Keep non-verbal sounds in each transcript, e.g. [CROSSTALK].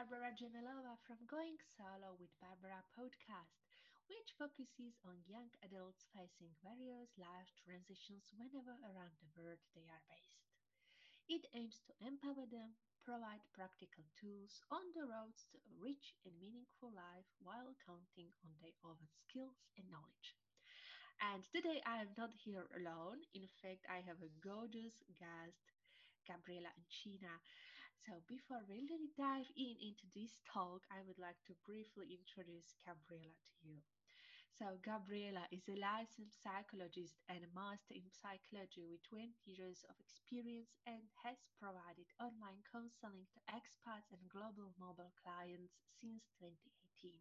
Barbara Gemelova from Going Solo with Barbara podcast, which focuses on young adults facing various life transitions whenever around the world they are based. It aims to empower them, provide practical tools on the roads to a rich and meaningful life while counting on their own skills and knowledge. And today I am not here alone. In fact, I have a gorgeous guest, Gabriela Encina. So before we really dive in into this talk, I would like to briefly introduce Gabriela to you. So Gabriela is a licensed psychologist and a master in psychology with 20 years of experience and has provided online counseling to expats and global mobile clients since 2018.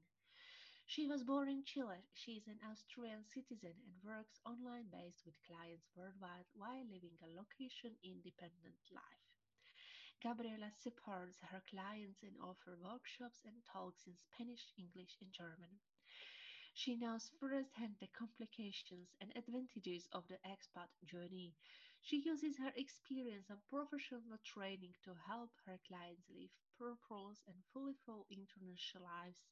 She was born in Chile. She is an Austrian citizen and works online based with clients worldwide while living a location independent life. Gabriela supports her clients and offers workshops and talks in Spanish, English, and German. She knows firsthand the complications and advantages of the expat journey. She uses her experience and professional training to help her clients live purpose and fulfill international lives,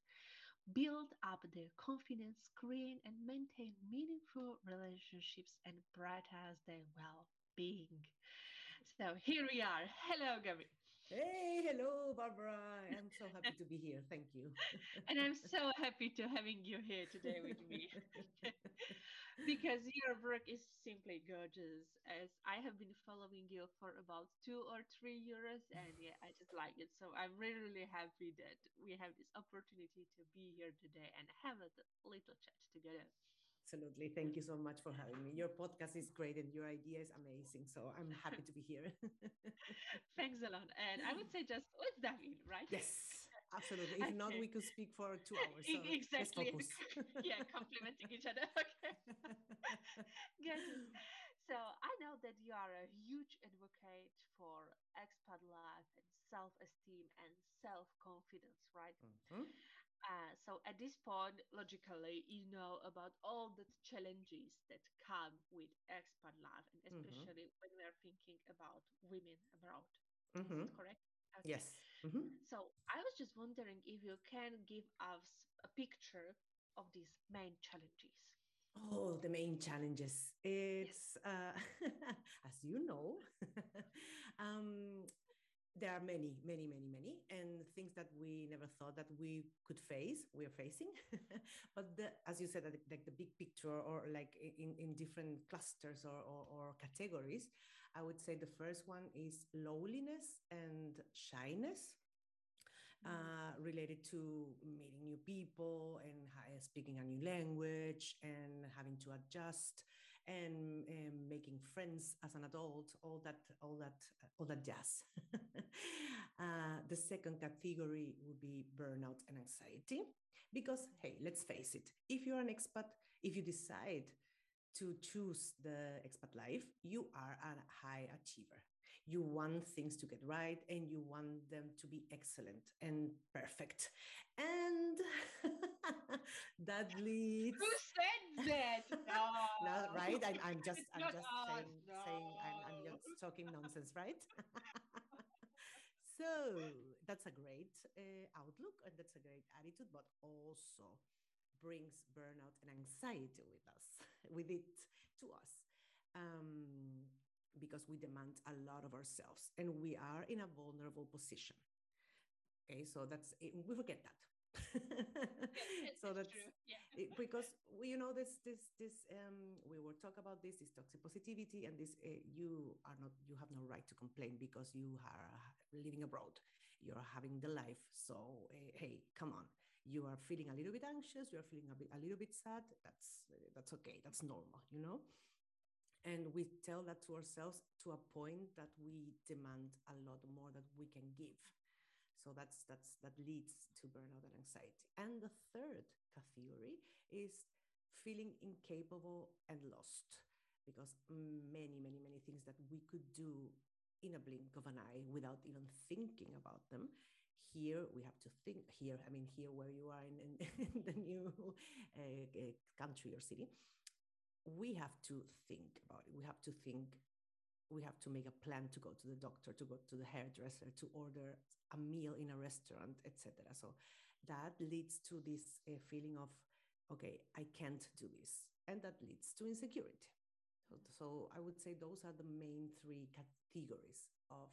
build up their confidence, create and maintain meaningful relationships, and prioritize their well being. So here we are. Hello, Gabby. Hey, hello, Barbara. I'm so happy to be here. Thank you. [LAUGHS] and I'm so happy to having you here today with me [LAUGHS] because your work is simply gorgeous. As I have been following you for about two or three years, and yeah, I just like it. So I'm really, really happy that we have this opportunity to be here today and have a little chat together. Absolutely. Thank you so much for having me. Your podcast is great and your idea is amazing. So I'm happy to be here. [LAUGHS] Thanks a lot. And I would say just dive in, right? Yes, absolutely. If not, we could speak for two [LAUGHS] hours. So exactly. [LAUGHS] yeah, complementing each other. Okay. Good. So I know that you are a huge advocate for expat life and self-esteem and self-confidence, right? Mm-hmm. Uh, so at this point, logically, you know about all the challenges that come with expat life, and mm-hmm. especially mm-hmm. when we are thinking about women abroad. Mm-hmm. correct? Okay. Yes. Mm-hmm. So I was just wondering if you can give us a picture of these main challenges. Oh, the main challenges. It's, yes. uh, [LAUGHS] as you know, [LAUGHS] um, there are many, many, many, many, and things that we never thought that we could face, we are facing. [LAUGHS] but the, as you said, like the big picture, or like in, in different clusters or, or, or categories, I would say the first one is loneliness and shyness. Mm-hmm. uh, related to meeting new people and speaking a new language and having to adjust and, making friends as an adult all that all that all that jazz. [LAUGHS] Uh, the second category would be burnout and anxiety because hey let's face it if you're an expat if you decide to choose the expat life you are a high achiever you want things to get right and you want them to be excellent and perfect. And [LAUGHS] that leads. Who said that? [LAUGHS] No, no right? I, am just, [LAUGHS] I'm just saying, no. saying I'm, I'm just talking nonsense, right? so that's a great uh, outlook and that's a great attitude, but also brings burnout and anxiety with us, with it to us. Um, because we demand a lot of ourselves and we are in a vulnerable position. Okay, so that's it. we forget that. [LAUGHS] so that's yeah. it, because we, you know this this this um we will talk about this this toxic positivity and this uh, you are not you have no right to complain because you are living abroad you're having the life so uh, hey come on you are feeling a little bit anxious you are feeling a bit a little bit sad that's that's okay that's normal you know and we tell that to ourselves to a point that we demand a lot more that we can give. So that's that's that leads to burnout and anxiety. And the third category is feeling incapable and lost because many many many things that we could do in a blink of an eye without even thinking about them. Here we have to think here i mean here where you are in, in, [LAUGHS] in the new uh, country or city we have to think about it. We have to think we have to make a plan to go to the doctor, to go to the hairdresser, to order a meal in a restaurant, etc. So that leads to this uh, feeling of, okay, I can't do this. And that leads to insecurity. So, so I would say those are the main three categories of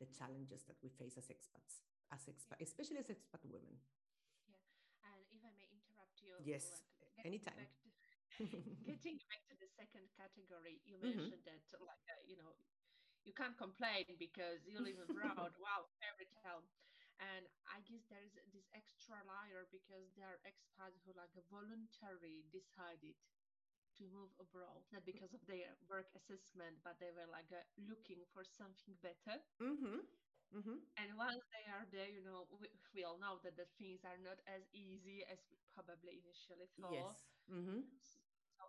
the challenges that we face as expats, as expat, Yeah. especially as expat women. Yeah, and if I may interrupt you, Yes, like, anytime. back [LAUGHS] Getting back to the second category, you Mhm. mentioned that, like, uh, you know, you can't complain because you live abroad. [LAUGHS] wow, fairy tale. And I guess there is this extra layer because there are expats who, like, voluntarily decided to move abroad, not because of their work assessment, but they were like uh, looking for something better. mm-hmm. Mm-hmm. And once they are there, you know, we, we all know that the things are not as easy as we probably initially thought. Yes. Mm-hmm. So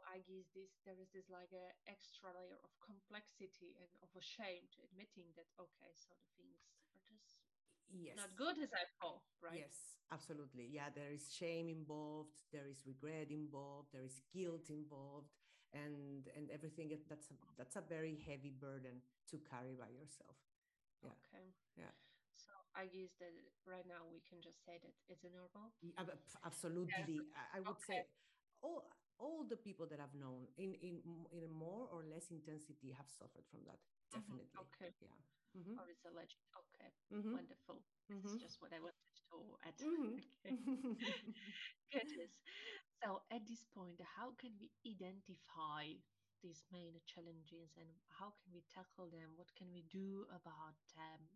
I guess this there is this like a extra layer of complexity and of a shame to admitting that okay, so the things are just Yes. not good as I thought, right? Yes, absolutely. Yeah, there is shame involved, there is regret involved, there is guilt involved, and and everything that's a, that's a very heavy burden to carry by yourself. Yeah. Okay. Yeah. So I guess that right now we can just say that it's a normal. Y- ab- ab- Absolutely. I, I would Okay. say all all the people that I've known in in in a more or less intensity have suffered from that. Mhm. Definitely. Okay. Yeah. Mm-hmm. Or it's a legend. Okay. Mm-hmm. Wonderful. It's just what I wanted to add. Mhm. [LAUGHS] Okay. [LAUGHS] Goodness. So at this point, how can we identify these main challenges and how can we tackle them? What can we do about them?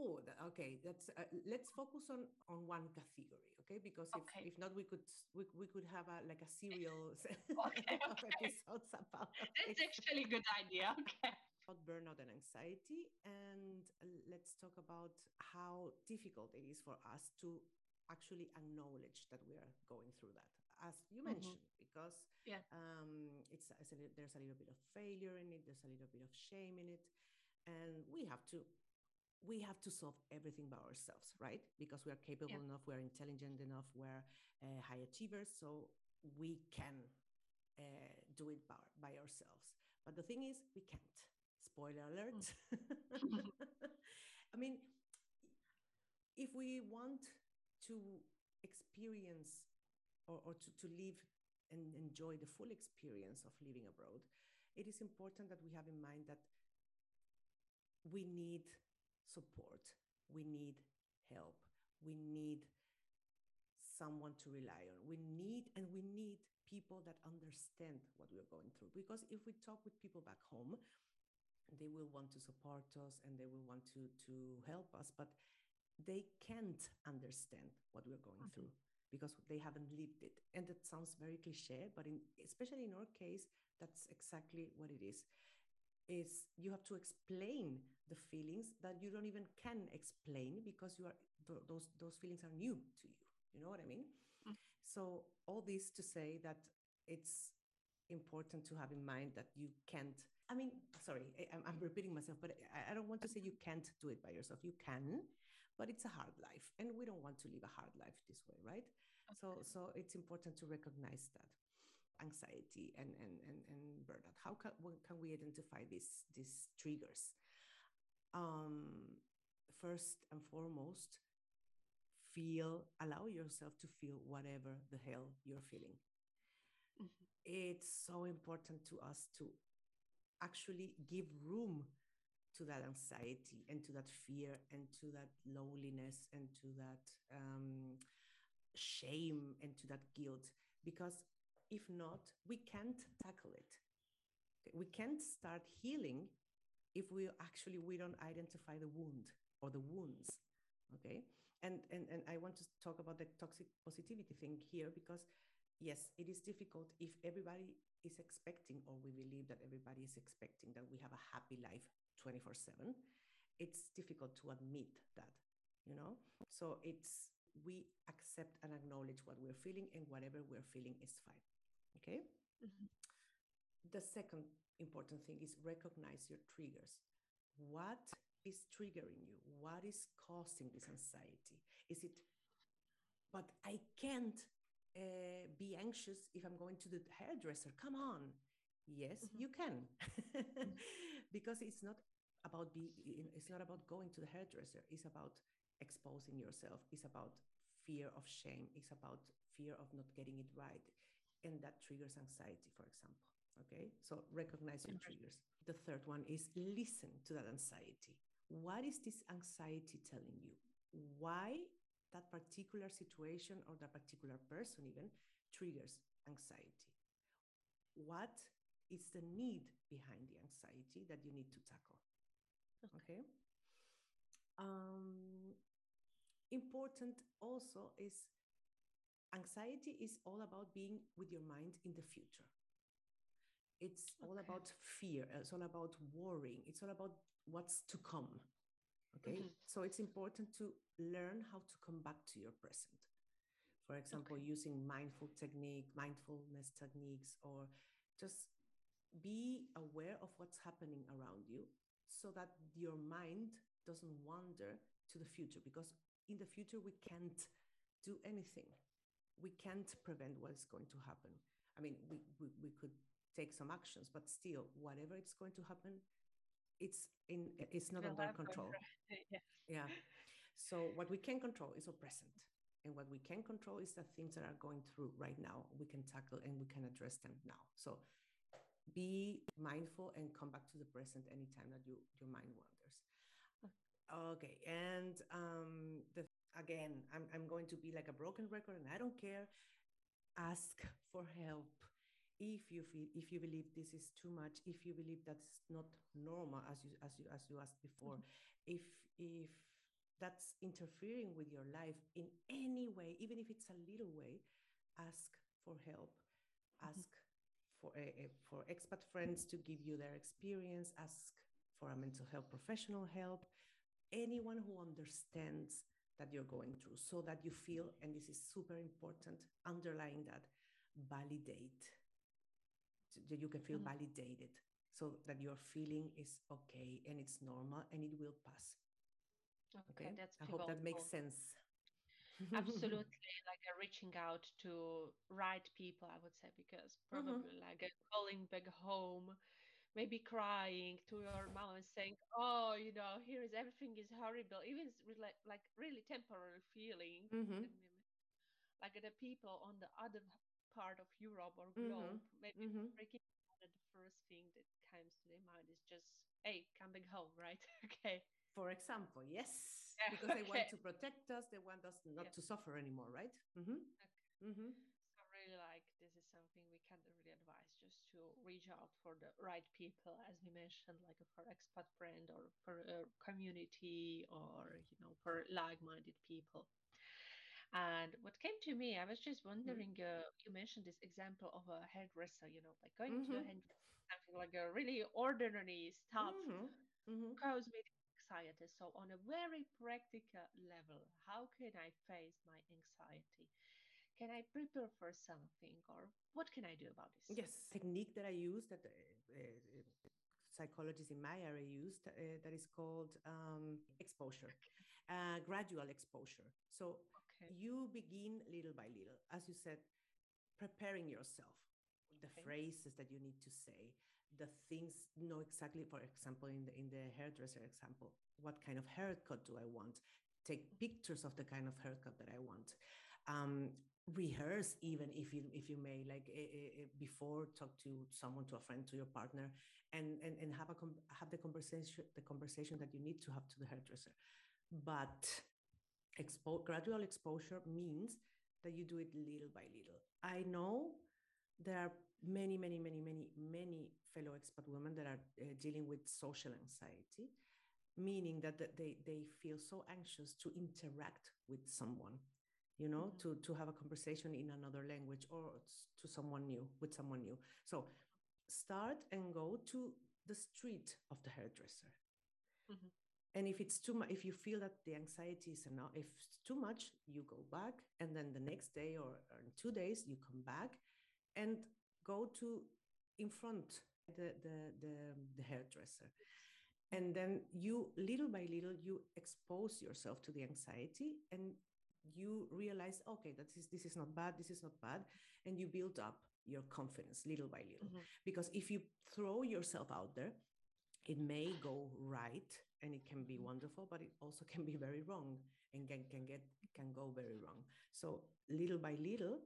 Oh, okay. That's uh, let's focus on on one category, okay? Because if, Okay. if not, we could we, we could have a like a serial [LAUGHS] Okay, [LAUGHS] of okay. episodes about [LAUGHS] That's actually a good idea. Okay. about burnout and anxiety, and let's talk about how difficult it is for us to actually acknowledge that we are going through that, as you Mhm. mentioned, because Yeah. um, it's, it's a, there's a little bit of failure in it, there's a little bit of shame in it, and we have to we have to solve everything by ourselves, right? Because we are capable Yeah. enough, we're intelligent enough, we're uh, high achievers, so we can uh, do it by, by ourselves. But the thing is, we can't. Spoiler alert. [LAUGHS] I mean, if we want to experience or, or to, to live and enjoy the full experience of living abroad, it is important that we have in mind that we need support, we need help, we need someone to rely on. We need, and we need people that understand what we're going through. Because if we talk with people back home, they will want to support us and they will want to, to help us, but they can't understand what we're going Mhm. through because they haven't lived it. And that sounds very cliche, but in, especially in our case, that's exactly what it is is you have to explain the feelings that you don't even can explain because you are th- those those feelings are new to you. You know what i mean? Mm. so all this to say that it's important to have in mind that you can't i mean sorry I, I'm- I'm repeating myself but I, I don't want to say you can't do it by yourself. You can but it's a hard life and we don't want to live a hard life this way right? So so it's important to recognize that anxiety and and and, and burnout? How can, can we identify these these triggers? Um first and foremost feel allow yourself to feel whatever the hell you're feeling. Mhm. it's so important to us to actually give room to that anxiety and to that fear and to that loneliness and to that um, shame and to that guilt because if not we can't tackle it. We can't start healing if we actually we don't identify the wound or the wounds okay? And and, and i want to talk about the toxic positivity thing here because yes it is difficult if everybody is expecting or we believe that everybody is expecting that we have a happy life 24 7 it's difficult to admit that you know? So it's we accept and acknowledge what we're feeling and whatever we're feeling is fine okay? Mhm. the second important thing is recognize your triggers. What is triggering you? What is causing this anxiety? Is it but i can't uh, be anxious if i'm going to the hairdresser? Come on. Yes Mhm. you can. [LAUGHS] Because it's not about being, it's not about going to the hairdresser. It's about exposing yourself. It's about fear of shame. It's about fear of not getting it right and that triggers anxiety for example okay? So recognize your triggers. The third one is listen to that anxiety. What is this anxiety telling you? Why that particular situation or that particular person even triggers anxiety? What is the need behind the anxiety that you need to tackle okay? Um, important also is anxiety is all about being with your mind in the future. It's all about fear. It's all about worrying. It's all about what's to come. Okay? Mhm. so it's important to learn how to come back to your present. For example Okay. using mindful technique mindfulness techniques or just be aware of what's happening around you so that your mind doesn't wander to the future because in the future we can't do anything we can't prevent what's going to happen. I mean we, we, we could take some actions but still whatever it's going to happen it's in it's not under control. [LAUGHS] yeah. yeah. So what we can control is our present and what we can control is the things that are going through right now. We can tackle and we can address them now. So be mindful and come back to the present anytime that you your mind wanders. Okay. And um the again i'm, I'm going to be like a broken record and i don't care. Ask for help. If you feel if you believe this is too much if you believe that's not normal as you as you as you asked before mm-hmm. if if that's interfering with your life in any way even if it's a little way ask for help. Mhm. ask for a, a- for expat friends to give you their experience. Ask for a mental health professional help. Anyone who understands that you're going through so that you feel and this is super important underlying that validate. So that you can feel Mhm. validated so that your feeling is okay and it's normal and it will pass. Okay, that's i hope that makes sense. [LAUGHS] Absolutely, like uh, reaching out to right people, I would say, because probably like uh, calling back home, maybe crying to your mom and saying, "Oh, you know, here is everything is horrible," even really, like really temporary feeling, Mhm. like the people on the other part of Europe or Mhm. globe, maybe Mhm. breaking the first thing that comes to their mind is just, "Hey, come back home," [LAUGHS] right? okay. for example yes Yeah, [LAUGHS] because they want to protect us they want us not Yeah. to suffer anymore right mm-hmm. Mm-hmm. So really like this is something we can really advise just to reach out for the right people, as we mentioned, like for expat friend or for a community or you know for like-minded people. And what came to me, I was just wondering. Uh, you mentioned this example of a hairdresser, you know, like going to a Mm-hmm. hairdresser, something like a really ordinary stuff Mm-hmm. Mm-hmm. causes me anxiety. So on a very practical level, how can I face my anxiety? Can I prepare for something, or what can I do about this? Yes, technique that I use that uh, uh, psychologists in my area used uh, that is called um, exposure, uh, gradual exposure. So Okay. you begin little by little, as you said, preparing yourself, the Okay. phrases that you need to say, the things know exactly. For example, in the in the hairdresser example, what kind of haircut do I want? Take pictures of the kind of haircut that I want. Um, rehearse even if you if you may like eh, eh, eh, before talk to someone to a friend to your partner and and, and have a have the conversation the conversation that you need to have to the hairdresser. But expo- gradual exposure means that you do it little by little. I know there are many many many many many fellow expat women that are uh, dealing with social anxiety meaning that th- they they feel so anxious to interact with someone you know Mhm. to to have a conversation in another language or to someone new with someone new so start and go to the street of the hairdresser Mhm. and if it's too much if you feel that the anxiety is enough if it's too much you go back and then the next day or, or in two days you come back and go to in front the the the, the hairdresser and then you little by little you expose yourself to the anxiety and you realize okay that is this is not bad this is not bad and you build up your confidence little by little Mhm. because if you throw yourself out there it may go right and it can be Mhm. wonderful but it also can be very wrong and can, can get can go very wrong so little by little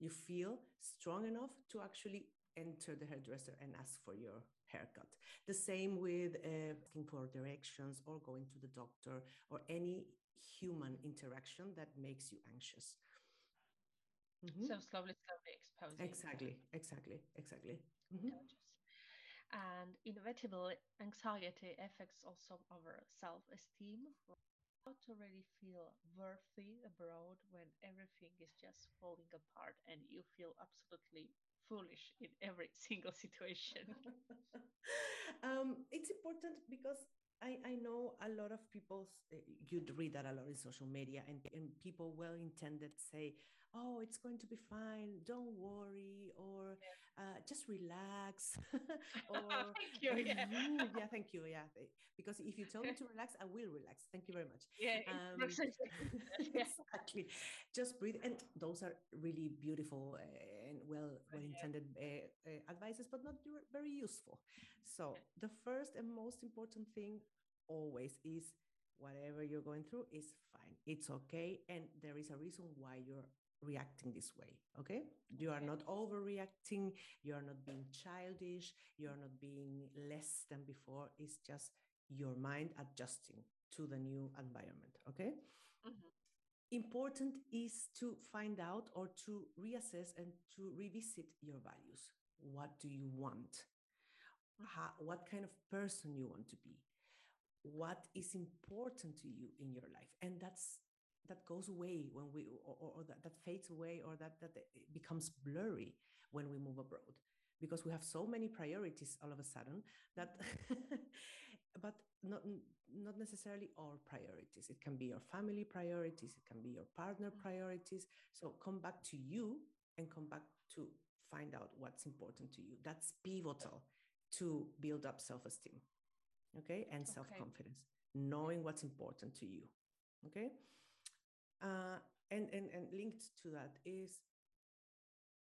you feel strong enough to actually enter the hairdresser and ask for your haircut the same with uh, asking for directions or going to the doctor or any human interaction that makes you anxious Mhm. So slowly, slowly exposing. exactly exactly exactly Mhm. And inevitably, anxiety affects also our self-esteem. How to really feel worthy abroad when everything is just falling apart and you feel absolutely foolish in every [LAUGHS] single situation. [LAUGHS] um, it's important because I, I know a lot of people, you'd read that a lot in social media, and, and people well intended say, oh, it's going to be fine, don't worry, or uh, just relax. [LAUGHS] [LAUGHS] or, Thank you. Yeah, Mhm, yeah, [LAUGHS] thank you. Yeah, because if you tell me to relax, I will relax. Thank you very much. yeah, Um, exactly that, yeah. exactly. Just breathe, and those are really beautiful uh, well well intended uh, uh, advices, but not very useful. So the first and most important thing always is whatever you're going through is fine. It's okay, and there is a reason why you're reacting this way. Okay, you are not overreacting. You are not being childish. You are not being less than before. It's just your mind adjusting to the new environment. Okay Mhm. Important is to find out or to reassess and to revisit your values. What do you want? How, what kind of person you want to be? What is important to you in your life? And that's that goes away when we or, or, that, that fades away or that that becomes blurry when we move abroad because we have so many priorities all of a sudden that [LAUGHS] but not not necessarily our priorities. It can be your family priorities it can be your partner Mhm. priorities. So come back to you and come back to find out what's important to you. That's pivotal to build up self-esteem okay and Okay. self-confidence knowing what's important to you okay? Uh, and, and and linked to that is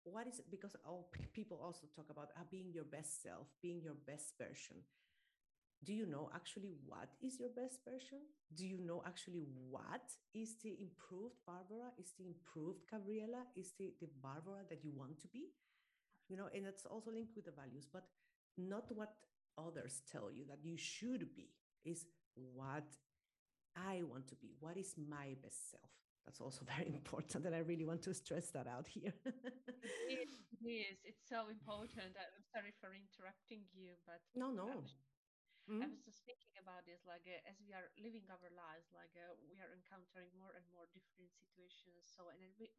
what is it because all people also talk about uh, being your best self being your best version do you know actually what is your best version? Do you know actually what is the improved barbara? Is the improved gabriela? Is the, the barbara that you want to be? You know and it's also linked with the values but not what others tell you that you should be is what i want to be. What is my best self? That's also [LAUGHS] very important and i really want to stress that out here. It is, it is. It's so important. I'm sorry for interrupting you, but no no was I Mm, was just thinking about this, like uh, as we are living our lives, like uh, we are encountering more and more different situations. So and then we,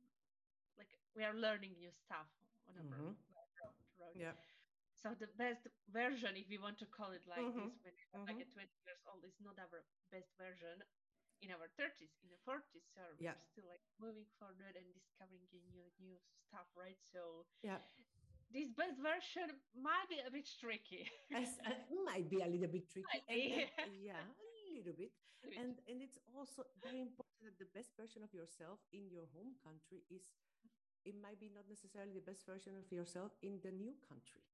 like we are learning new stuff on our Mhm. road. road. yeah So the best version, if we want to call it like Mhm, this, when are like mhm. at 20 years old, is not our best version in our 30s, in the 40s. So Yeah. we're still like moving forward and discovering new new stuff, right? So yeah this best version might be a bit tricky. [LAUGHS] As, uh, might be a little bit tricky. And, [LAUGHS] yeah a little bit. And and it's also very important that the best version of yourself in your home country is it might be not necessarily the best version of yourself in the new country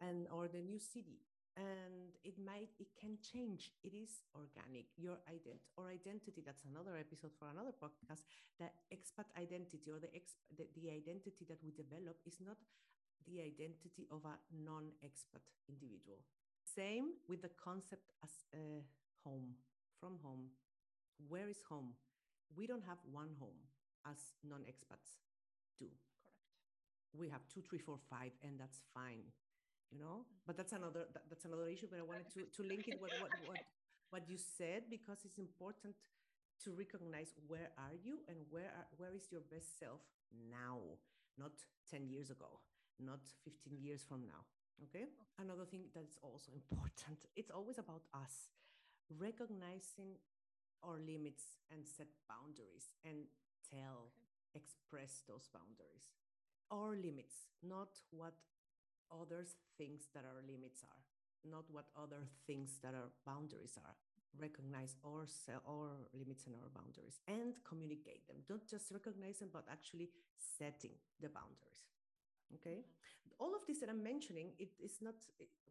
and or the new city and it might it can change. It is organic. Your ident or identity that's another episode for another podcast the expat identity or the, ex, the the identity that we develop is not the identity of a non-expat individual. Same with the concept as uh, home from home. Where is home? We don't have one home as non-expats do. Correct. we have two three four five and that's fine you know? But that's another that, that's another issue but i wanted to to link it with what what what you said because it's important to recognize where are you and where are, where is your best self now not 10 years ago not 15 years from now okay? Another thing that's also important [LAUGHS] it's always about us recognizing our limits and set boundaries and tell express those boundaries. Our limits not what others things that our limits are not what other things that our boundaries are recognize our, our limits and our boundaries and communicate them. Don't just recognize them, but actually setting the boundaries. Okay. Mm-hmm. All of this that I'm mentioning, it is not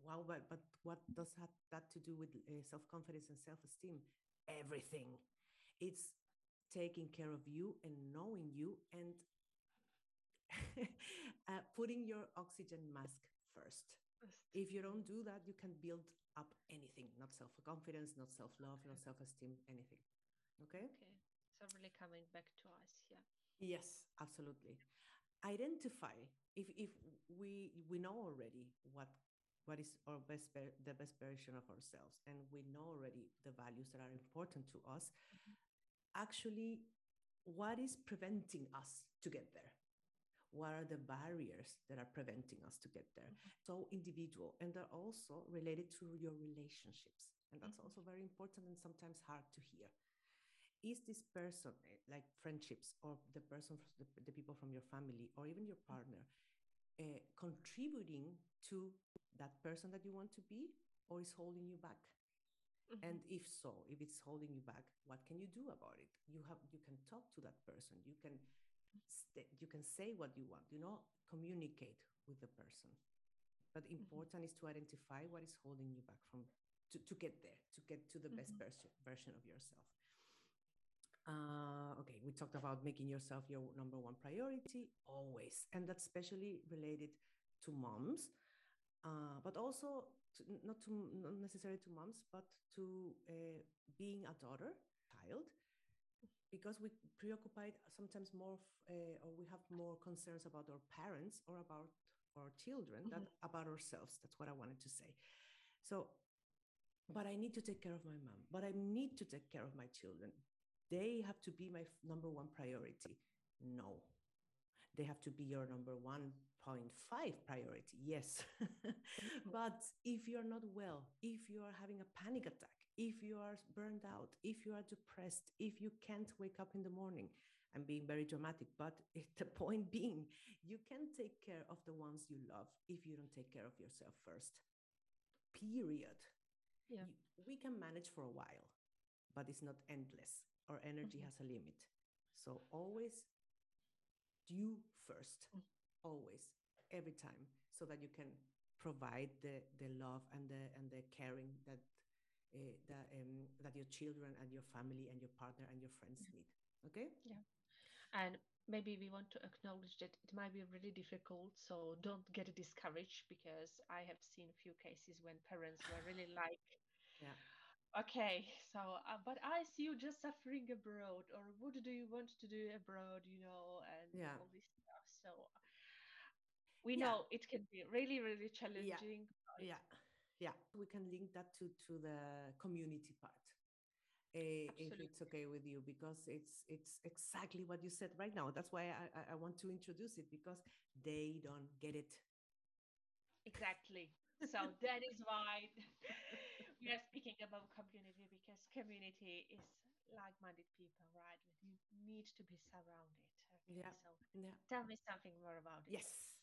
wow, but, but what does have that to do with uh, self confidence and self esteem? Everything. It's taking care of you and knowing you and [LAUGHS] uh, putting your oxygen mask first. If you don't do that, you can build up anything, not self confidence, not self love, okay. not self esteem, anything. Okay. Okay. So really coming back to us, yeah. Yes, absolutely. Identify if if we we know already what what is our best the best version of ourselves, and we know already the values that are important to us. Mm-hmm. Actually, what is preventing us to get there? What are the barriers that are preventing us to get there mm-hmm. so individual and they're also related to your relationships and that's mm-hmm. also very important and sometimes hard to hear is this person eh, like friendships or the person the, the people from your family or even your mm-hmm. partner uh, contributing to that person that you want to be or is holding you back Mm-hmm. and if so if it's holding you back what can you do about it you have you can talk to that person you can st- you can say what you want you know communicate with the person but mm-hmm. important mm-hmm. is to identify what is holding you back from to, to get there to get to the best mm-hmm. version, version of yourself uh, okay we talked about making yourself your number one priority always and that's especially related to moms uh, but also to, not to not necessarily to moms but to uh, being a daughter child because we preoccupied sometimes more uh, or we have more concerns about our parents or about our children mm-hmm. than about ourselves. That's what i wanted to say. So but i need to take care of my mom but i need to take care of my children. They have to be my number one priority. No. They have to be your number 1.5 priority. Yes. [LAUGHS] But if you're not well if you are having a panic attack if you are burned out, if you are depressed, if you can't wake up in the morning. I'm being very dramatic, but [LAUGHS] the point being, you can take care of the ones you love if you don't take care of yourself first. Period. Yeah. We can manage for a while, but it's not endless. Our energy mm-hmm. has a limit. So always do first, mm-hmm. always, every time, so that you can provide the, the love and the and the caring that uh, that um, that your children and your family and your partner and your friends need okay yeah and maybe we want to acknowledge that it might be really difficult so don't get discouraged because i have seen a few cases when parents were really [SIGHS] like yeah okay so uh, but i see you just suffering abroad or what do you want to do abroad you know and yeah. all this stuff so we yeah. know it can be really really challenging yeah. yeah yeah. We can link that to to the community part. Uh, if it's okay with you because it's it's exactly what you said right now. That's why I, I want to introduce it because they don't get it. Exactly. So [LAUGHS] that is why we are speaking about community because community is like-minded people right? You need to be surrounded okay? yeah. So yeah. tell me something more about it. Yes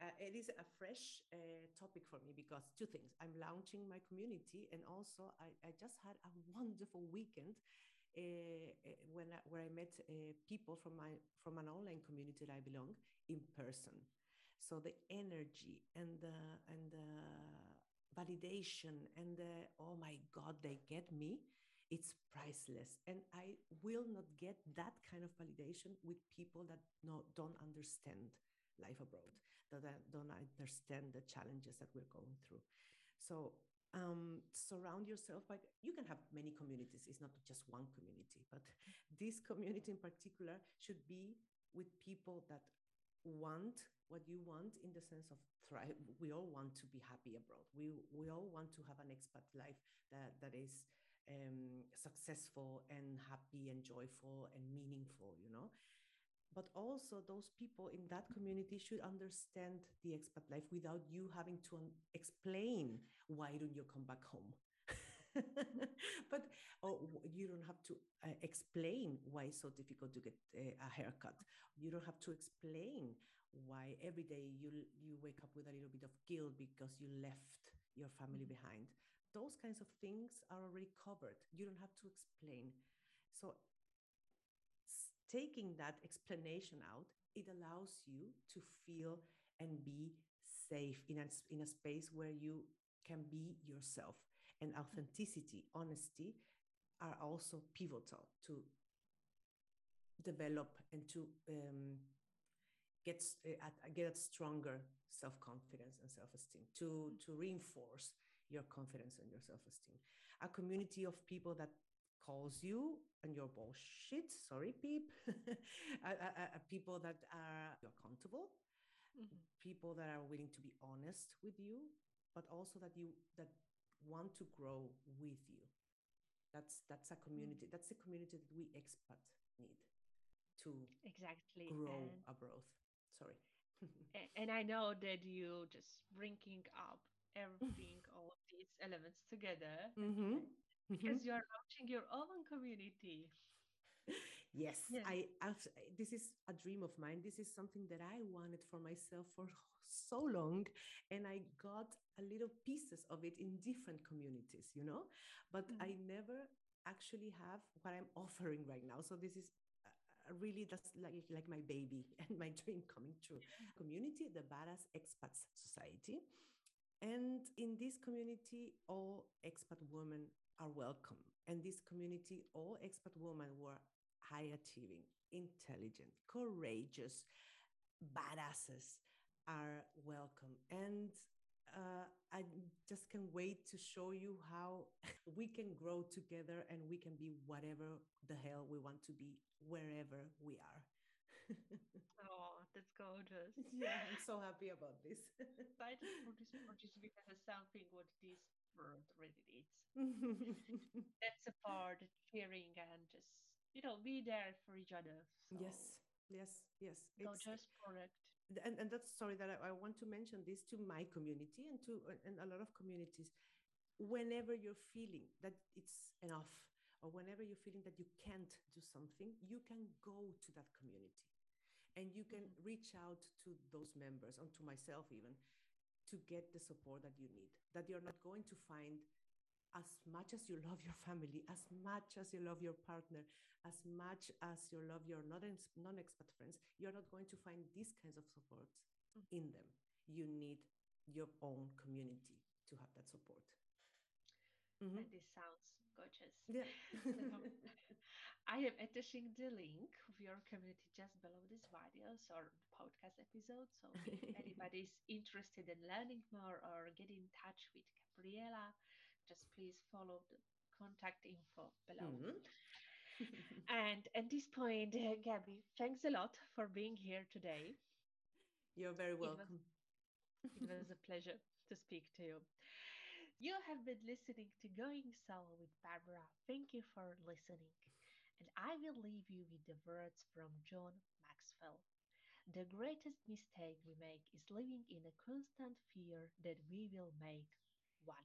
uh, it is a fresh uh, topic for me because two things. I'm launching my community, and also I, I just had a wonderful weekend uh, uh when I, where I met uh, people from my from an online community that I belong in person. So the energy and the and the validation and the oh my god they get me it's priceless and i will not get that kind of validation with people that no, don't understand life abroad that don't understand the challenges that we're going through. So um, surround yourself by you can have many communities it's not just one community but [LAUGHS] this community in particular should be with people that want what you want in the sense of thrive. We all want to be happy abroad. We we all want to have an expat life that that is um, successful and happy and joyful and meaningful you know but also those people in that community should understand the expat life without you having to un- explain why don't you come back home [LAUGHS] but oh, you don't have to uh, explain why it's so difficult to get uh, a haircut you don't have to explain why every day you you wake up with a little bit of guilt because you left your family mm-hmm. behind those kinds of things are already covered. You don't have to explain. So, taking that explanation out, it allows you to feel and be safe in a, in a space where you can be yourself. And authenticity, honesty are also pivotal to develop and to um, get, uh, get a stronger self-confidence and self-esteem, to, to reinforce your confidence and your self-esteem. A community of people that calls you and your bullshit, sorry, peep, [LAUGHS] people that are accountable, mm-hmm. people that are willing to be honest with you, but also that you that want to grow with you. That's that's a community. Mm-hmm. That's the community that we expat need to exactly grow and, abroad. Sorry. [LAUGHS] and I know that you just bringing up everything, all of these elements together. Mm-hmm. Because mm-hmm. you are launching your own community. Yes, yes. I, I this is a dream of mine. This is something that I wanted for myself for so long and I got a little pieces of it in different communities, you know, but mm-hmm. I never actually have what I'm offering right now. So this is really that's like like my baby [LAUGHS] and my dream coming true community the badass expats society and in this community all expat women are welcome and this community all expat women were high achieving intelligent courageous badasses are welcome and uh, I just can't wait to show you how [LAUGHS] we can grow together and we can be whatever the hell we want to be wherever we are. [LAUGHS] oh, [LAUGHS] [LAUGHS] Yeah, I'm so happy about this. Excited for this project because it's something what this world really needs. [LAUGHS] that's a part, sharing and just, you know, be there for each other. So yes, yes, yes. Gorgeous product and, and that's sorry that I, I, want to mention this to my community and to and a lot of communities whenever you're feeling that it's enough or whenever you're feeling that you can't do something you can go to that community and you can mm-hmm. reach out to those members and to myself even to get the support that you need that you're not going to find as much as you love your family, as much as you love your partner, as much as you love your non expat friends, you're not going to find these kinds of supports mm. in them. You need your own community to have that support. Mm-hmm. This sounds gorgeous. Yeah. [LAUGHS] I am attaching the link of your community just below this videos or podcast episode. So if [LAUGHS] anybody is interested in learning more or get in touch with Gabriela, just please follow the contact info below. Mm-hmm. [LAUGHS] and at this point, uh, Gabby, thanks a lot for being here today. You're very welcome. It was, it was a pleasure to speak to you. You have been listening to Going Solo with Barbara. Thank you for listening. And I will leave you with the words from John Maxwell. The greatest mistake we make is living in a constant fear that we will make one.